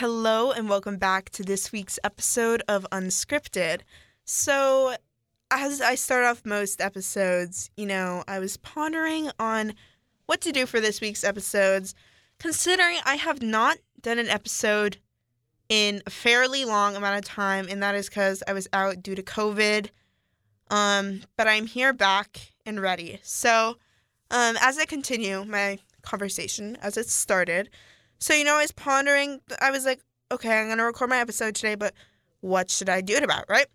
Hello, and welcome back to this week's episode of Unscripted. So, as I start off most episodes, you know, I was pondering on what to do for this week's episodes, considering I have not done an episode in a fairly long amount of time, and that is because I was out due to COVID. Um, but I'm here back and ready. So, um, as I continue my conversation as it started, so, you know, I was pondering, I was like, okay, I'm going to record my episode today, but what should I do it about, right?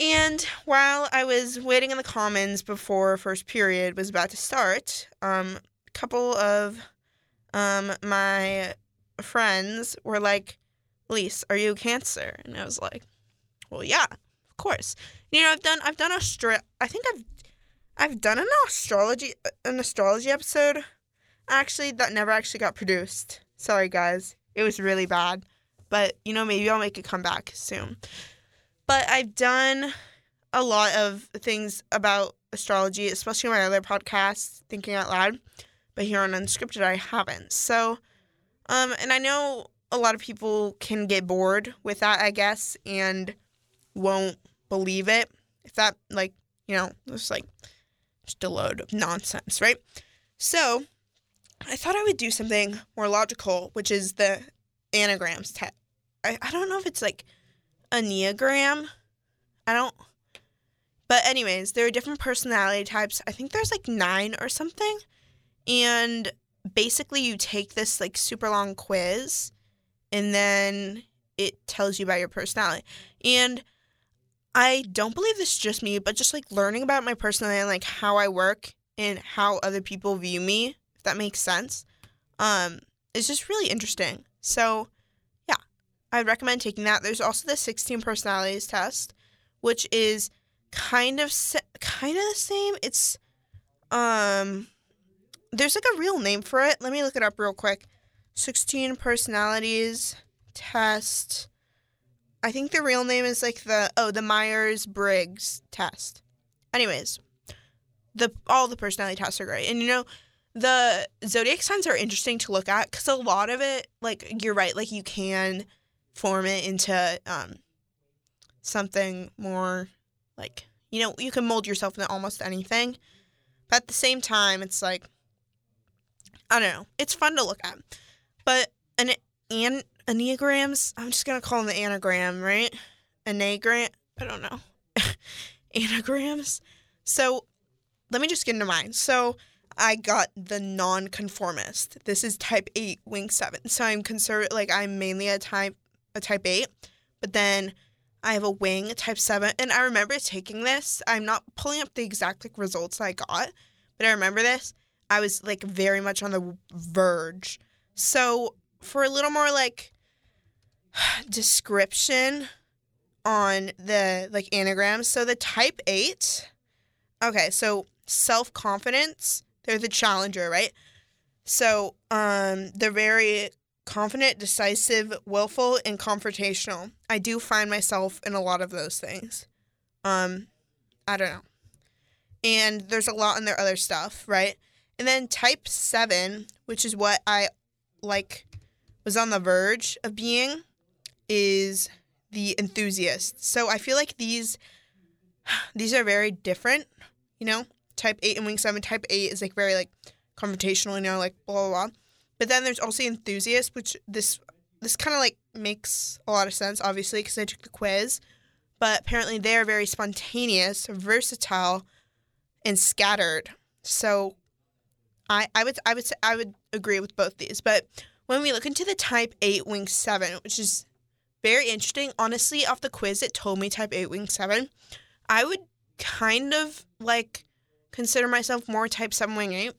And while I was waiting in the commons before first period was about to start, um, a couple of um, my friends were like, Lise, are you cancer? And I was like, well, yeah, of course. You know, I've done, I've done Austra- I think I've, I've done an astrology, an astrology episode, actually, that never actually got produced. Sorry, guys. It was really bad. But, you know, maybe I'll make a comeback soon. But I've done a lot of things about astrology, especially my other podcast, Thinking Out Loud. But here on Unscripted, I haven't. So, um, and I know a lot of people can get bored with that, I guess, and won't believe it. If that, like, you know, it's like just a load of nonsense, right? So, I thought I would do something more logical, which is the anagrams test. I, I don't know if it's like a neogram. I don't. But, anyways, there are different personality types. I think there's like nine or something. And basically, you take this like super long quiz and then it tells you about your personality. And I don't believe this is just me, but just like learning about my personality and like how I work and how other people view me that makes sense. Um, it's just really interesting. So, yeah, I'd recommend taking that. There's also the 16 personalities test, which is kind of kind of the same. It's um there's like a real name for it. Let me look it up real quick. 16 personalities test. I think the real name is like the oh, the Myers-Briggs test. Anyways, the all the personality tests are great. And you know, the zodiac signs are interesting to look at because a lot of it, like you're right, like you can form it into um, something more like you know you can mold yourself into almost anything, but at the same time, it's like I don't know, it's fun to look at, but an an enneagrams, I'm just gonna call them the anagram, right? Anagram, I don't know, anagrams. So let me just get into mine. So I got the nonconformist. This is type 8 wing 7. So I'm conservative like I'm mainly a type a type 8, but then I have a wing type 7 and I remember taking this. I'm not pulling up the exact like results I got, but I remember this. I was like very much on the verge. So for a little more like description on the like anagrams. So the type 8 Okay, so self-confidence they're the challenger, right? So um, they're very confident, decisive, willful, and confrontational. I do find myself in a lot of those things. Um, I don't know. And there's a lot in their other stuff, right? And then type seven, which is what I like was on the verge of being, is the enthusiast. So I feel like these these are very different, you know? Type 8 and wing 7 type 8 is like very like confrontational you know like blah blah blah. But then there's also enthusiast which this this kind of like makes a lot of sense obviously because i took the quiz. But apparently they're very spontaneous versatile and scattered. So i i would i would say i would agree with both these. But when we look into the type 8 wing 7 which is very interesting honestly off the quiz it told me type 8 wing 7 i would kind of like consider myself more type 7 wing 8,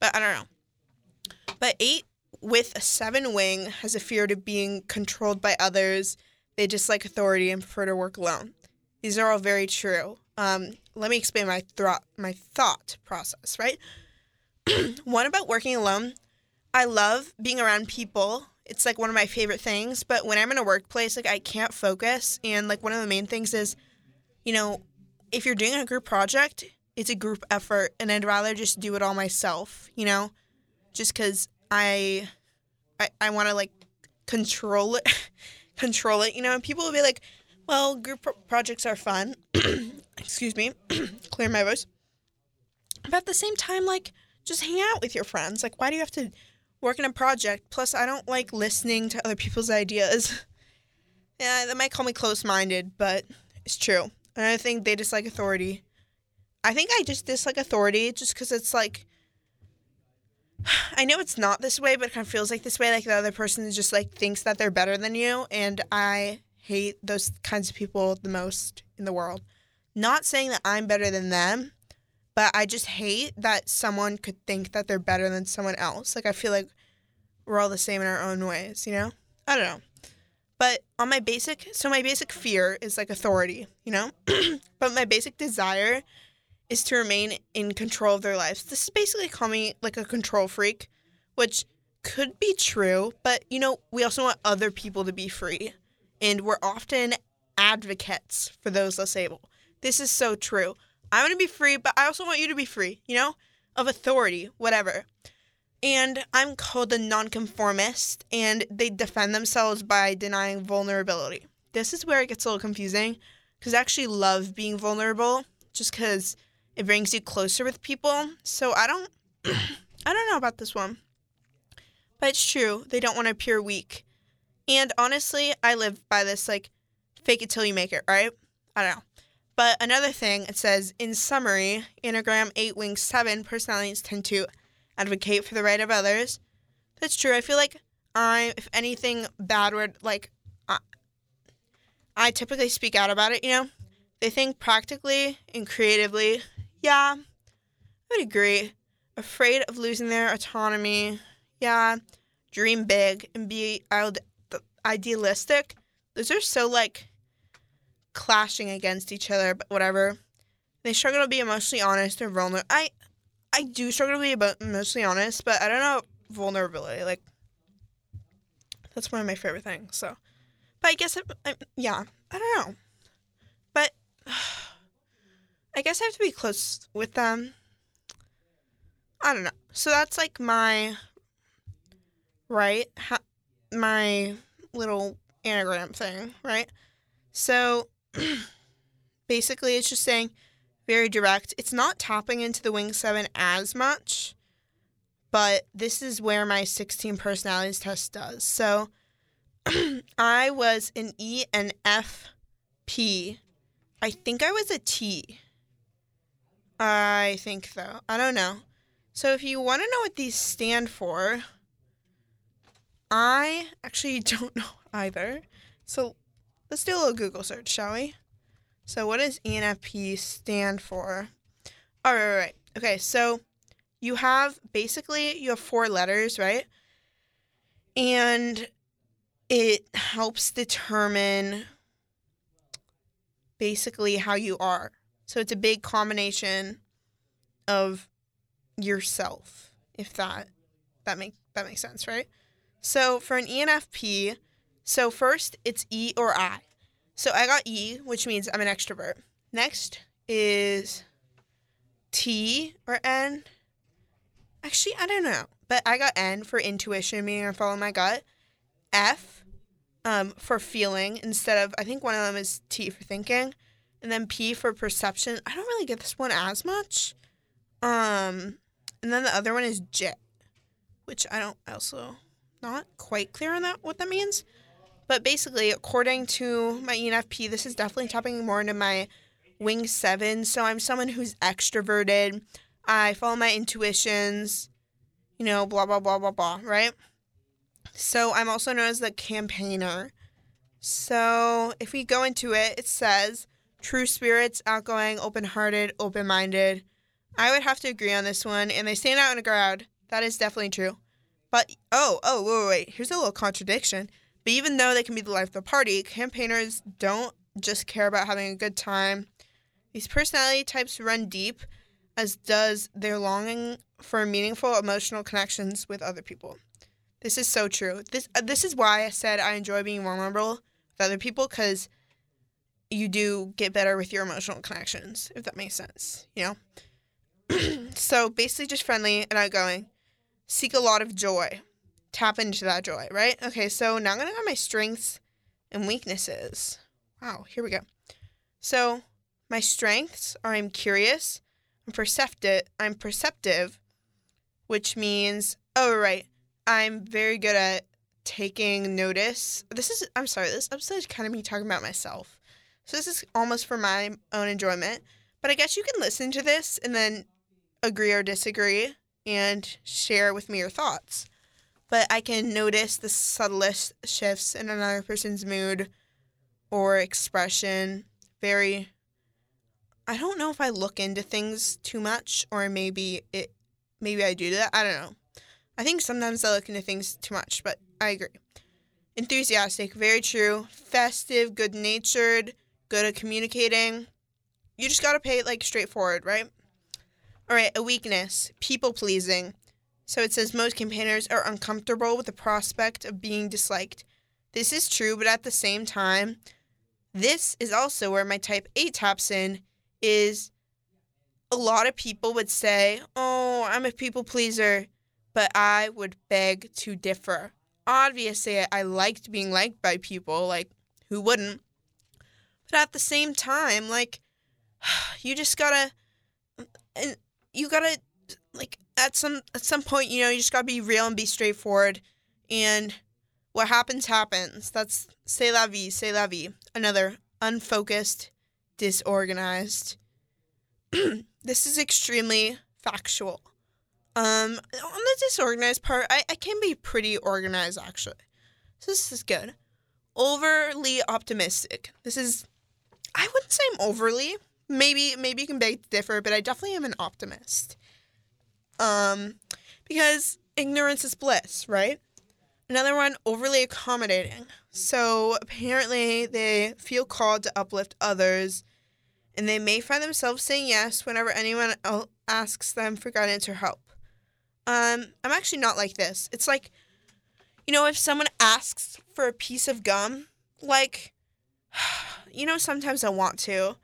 but I don't know. But 8 with a 7 wing has a fear of being controlled by others. They dislike authority and prefer to work alone. These are all very true. Um, let me explain my thought my thought process, right? one about working alone. I love being around people. It's like one of my favorite things, but when I'm in a workplace, like I can't focus and like one of the main things is, you know, if you're doing a group project, it's a group effort and I'd rather just do it all myself, you know? Just cuz I I, I want to like control it, control it, you know. And people will be like, "Well, group pro- projects are fun." Excuse me, clear my voice. But at the same time, like, just hang out with your friends. Like, why do you have to work in a project? Plus, I don't like listening to other people's ideas. yeah, they might call me close-minded, but it's true. And I think they dislike authority. I think I just dislike authority just because it's like I know it's not this way, but it kind of feels like this way. Like the other person just like thinks that they're better than you, and I hate those kinds of people the most in the world. Not saying that I'm better than them, but I just hate that someone could think that they're better than someone else. Like I feel like we're all the same in our own ways, you know? I don't know. But on my basic, so my basic fear is like authority, you know? but my basic desire is to remain in control of their lives. This is basically calling me like a control freak, which could be true, but you know, we also want other people to be free. And we're often advocates for those less able. This is so true. I want to be free, but I also want you to be free, you know, of authority, whatever. And I'm called a nonconformist, and they defend themselves by denying vulnerability. This is where it gets a little confusing because I actually love being vulnerable just because it brings you closer with people. So I don't I don't know about this one. But it's true. They don't want to appear weak. And honestly, I live by this like fake it till you make it, right? I don't know. But another thing, it says in summary, Enneagram 8 Wing 7 personalities tend to advocate for the right of others. That's true. I feel like I, if anything bad would like, I, I typically speak out about it, you know? They think practically and creatively yeah, I would agree. Afraid of losing their autonomy. Yeah, dream big and be idealistic. Those are so like clashing against each other, but whatever. They struggle to be emotionally honest or vulnerable. I, I do struggle to be emotionally honest, but I don't know vulnerability. Like, that's one of my favorite things. So, but I guess, it, I, yeah, I don't know. But. I guess I have to be close with them. I don't know. So that's like my right, ha- my little anagram thing, right? So basically, it's just saying very direct. It's not tapping into the Wing 7 as much, but this is where my 16 personalities test does. So I was an E and F P. I think I was a T. I think so. I don't know. So if you want to know what these stand for, I actually don't know either. So let's do a little Google search, shall we? So what does ENFP stand for? All right, right, right. Okay, so you have basically you have four letters, right? And it helps determine basically how you are. So it's a big combination of yourself, if that that make that makes sense, right? So for an ENFP, so first it's E or I. So I got E, which means I'm an extrovert. Next is T or N. Actually, I don't know, but I got N for intuition, meaning I follow my gut. F um, for feeling instead of I think one of them is T for thinking and then P for perception. I don't really get this one as much. Um, and then the other one is J, which I don't also not quite clear on that what that means. But basically, according to my ENFP, this is definitely tapping more into my wing seven. So I'm someone who's extroverted. I follow my intuitions, you know, blah blah blah blah blah, right? So I'm also known as the campaigner. So if we go into it, it says true spirits, outgoing, open hearted, open minded. I would have to agree on this one, and they stand out in a crowd. That is definitely true. But, oh, oh, wait, wait, wait. Here's a little contradiction. But even though they can be the life of the party, campaigners don't just care about having a good time. These personality types run deep, as does their longing for meaningful emotional connections with other people. This is so true. This uh, this is why I said I enjoy being vulnerable with other people because you do get better with your emotional connections, if that makes sense, you know? so basically just friendly and outgoing. Seek a lot of joy. tap into that joy, right? Okay, so now I'm gonna go my strengths and weaknesses. Wow, here we go. So my strengths are I'm curious, I'm perceptive, I'm perceptive, which means oh right, I'm very good at taking notice. This is I'm sorry, this episode is kind of me talking about myself. So this is almost for my own enjoyment. But I guess you can listen to this and then agree or disagree and share with me your thoughts. But I can notice the subtlest shifts in another person's mood or expression. Very I don't know if I look into things too much or maybe it maybe I do that. I don't know. I think sometimes I look into things too much, but I agree. Enthusiastic, very true. Festive, good natured, good at communicating. You just gotta pay it like straightforward, right? All right, a weakness, people pleasing. So it says most campaigners are uncomfortable with the prospect of being disliked. This is true, but at the same time, this is also where my type A taps in is a lot of people would say, "Oh, I'm a people pleaser," but I would beg to differ. Obviously, I liked being liked by people, like who wouldn't? But at the same time, like you just gotta and you gotta like at some at some point you know you just gotta be real and be straightforward. And what happens happens. That's c'est la vie c'est la vie. Another unfocused disorganized. This is extremely factual. Um on the disorganized part I, I can be pretty organized actually. So this is good. Overly optimistic. This is i wouldn't say i'm overly maybe maybe you can beg to differ, but I definitely am an optimist. Um, because ignorance is bliss, right? Another one, overly accommodating. So apparently they feel called to uplift others, and they may find themselves saying yes whenever anyone asks them for guidance or help. Um, I'm actually not like this. It's like, you know, if someone asks for a piece of gum, like, you know, sometimes I want to,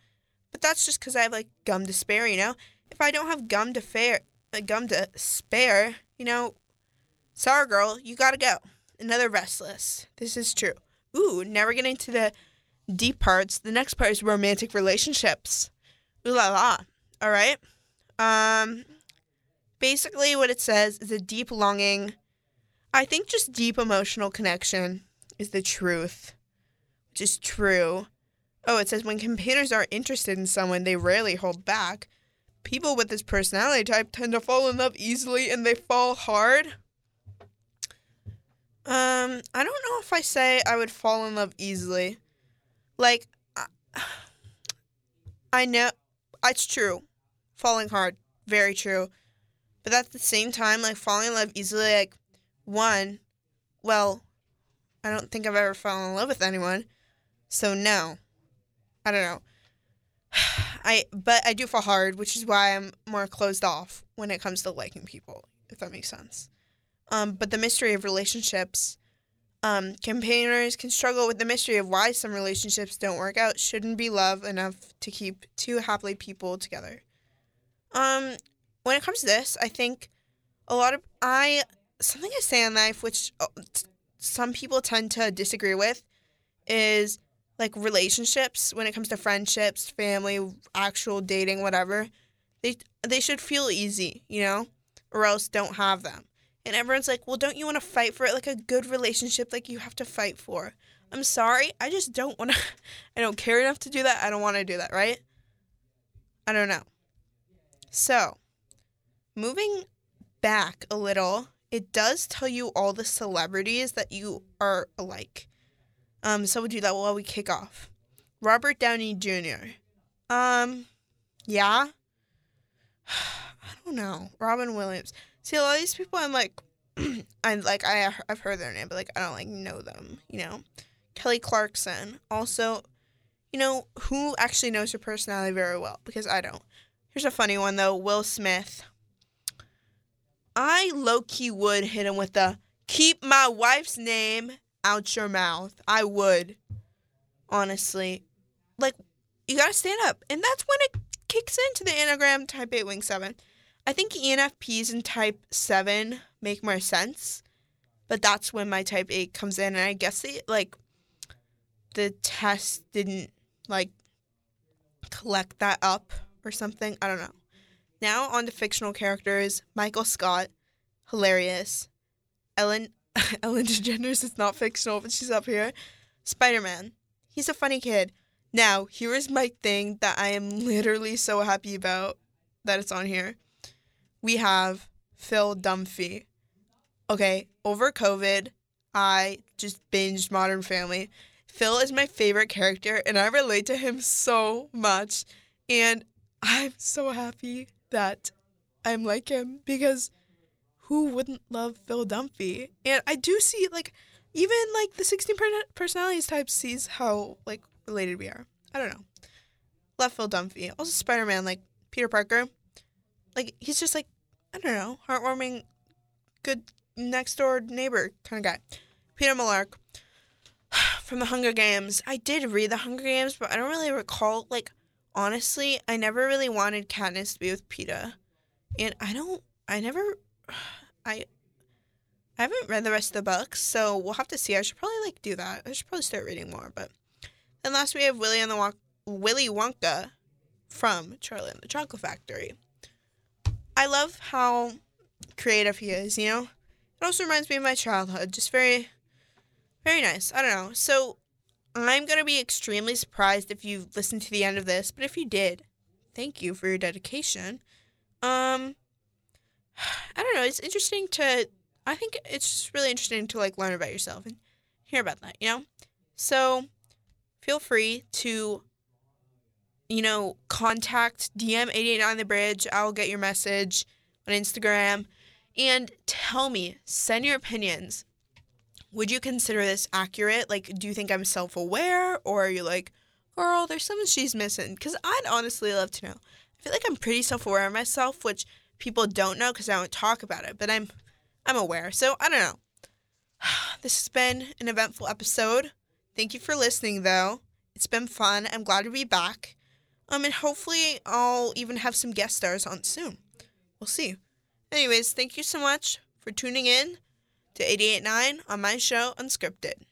but that's just because I have like gum to spare, you know? If I don't have gum to fair, uh, gum to spare, you know, sorry girl, you gotta go. Another restless. This is true. Ooh, now we're getting to the deep parts. The next part is romantic relationships. Ooh la la. All right. Um, basically, what it says is a deep longing. I think just deep emotional connection is the truth, is true. Oh, it says when campaigners are interested in someone, they rarely hold back. People with this personality type tend to fall in love easily and they fall hard. Um, I don't know if I say I would fall in love easily. Like, I know it's true. Falling hard, very true. But at the same time, like falling in love easily, like one, well, I don't think I've ever fallen in love with anyone. So no. I don't know. I but I do fall hard, which is why I'm more closed off when it comes to liking people, if that makes sense. Um, but the mystery of relationships, um, campaigners can struggle with the mystery of why some relationships don't work out. Shouldn't be love enough to keep two happily people together. Um, when it comes to this, I think a lot of I something I say in life, which uh, some people tend to disagree with, is like relationships when it comes to friendships, family, actual dating, whatever, they they should feel easy, you know, or else don't have them. And everyone's like, "Well, don't you want to fight for it like a good relationship like you have to fight for?" I'm sorry, I just don't want to I don't care enough to do that. I don't want to do that, right? I don't know. So, moving back a little, it does tell you all the celebrities that you are like. Um, so we'll do that while we kick off. Robert Downey Jr. Um, yeah. I don't know. Robin Williams. See, a lot of these people, I'm like, I'm like, I I've heard their name, but like, I don't like know them. You know, Kelly Clarkson. Also, you know, who actually knows her personality very well because I don't. Here's a funny one though. Will Smith. I low key would hit him with the keep my wife's name out your mouth. I would. Honestly. Like, you gotta stand up. And that's when it kicks into the anagram Type 8 Wing 7. I think ENFPs and Type 7 make more sense. but that's when my type 8 comes in and I guess they like the test didn't like collect that up or something. I don't know. Now on to fictional characters. Michael Scott, hilarious. Ellen Ellen DeGeneres is not fictional, but she's up here. Spider Man. He's a funny kid. Now, here is my thing that I am literally so happy about that it's on here. We have Phil Dunphy. Okay, over COVID, I just binged Modern Family. Phil is my favorite character, and I relate to him so much. And I'm so happy that I'm like him because who wouldn't love Phil Dunphy? And I do see like even like the 16 personalities type sees how like related we are. I don't know. Love Phil Dunphy. Also Spider Man, like Peter Parker. Like he's just like I don't know, heartwarming, good next door neighbor kind of guy. Peeta Mellark from the Hunger Games. I did read the Hunger Games, but I don't really recall like honestly, I never really wanted Katniss to be with Peeta. And I don't I never I I haven't read the rest of the books, so we'll have to see. I should probably like do that. I should probably start reading more. But then last we have Willy and the Won- Willy Wonka from Charlie and the Chocolate Factory. I love how creative he is. You know, it also reminds me of my childhood. Just very, very nice. I don't know. So I'm gonna be extremely surprised if you listened to the end of this. But if you did, thank you for your dedication. Um, I don't know. It's interesting to I think it's just really interesting to like learn about yourself and hear about that, you know? So feel free to you know, contact DM 889 the bridge. I'll get your message on Instagram and tell me, send your opinions. Would you consider this accurate? Like, do you think I'm self aware? Or are you like, girl, there's something she's missing? Because I'd honestly love to know. I feel like I'm pretty self aware of myself, which people don't know because I don't talk about it, but I'm I'm aware. So I don't know. This has been an eventful episode. Thank you for listening though. It's been fun. I'm glad to be back. Um and hopefully I'll even have some guest stars on soon. We'll see. Anyways, thank you so much for tuning in to 889 on my show Unscripted.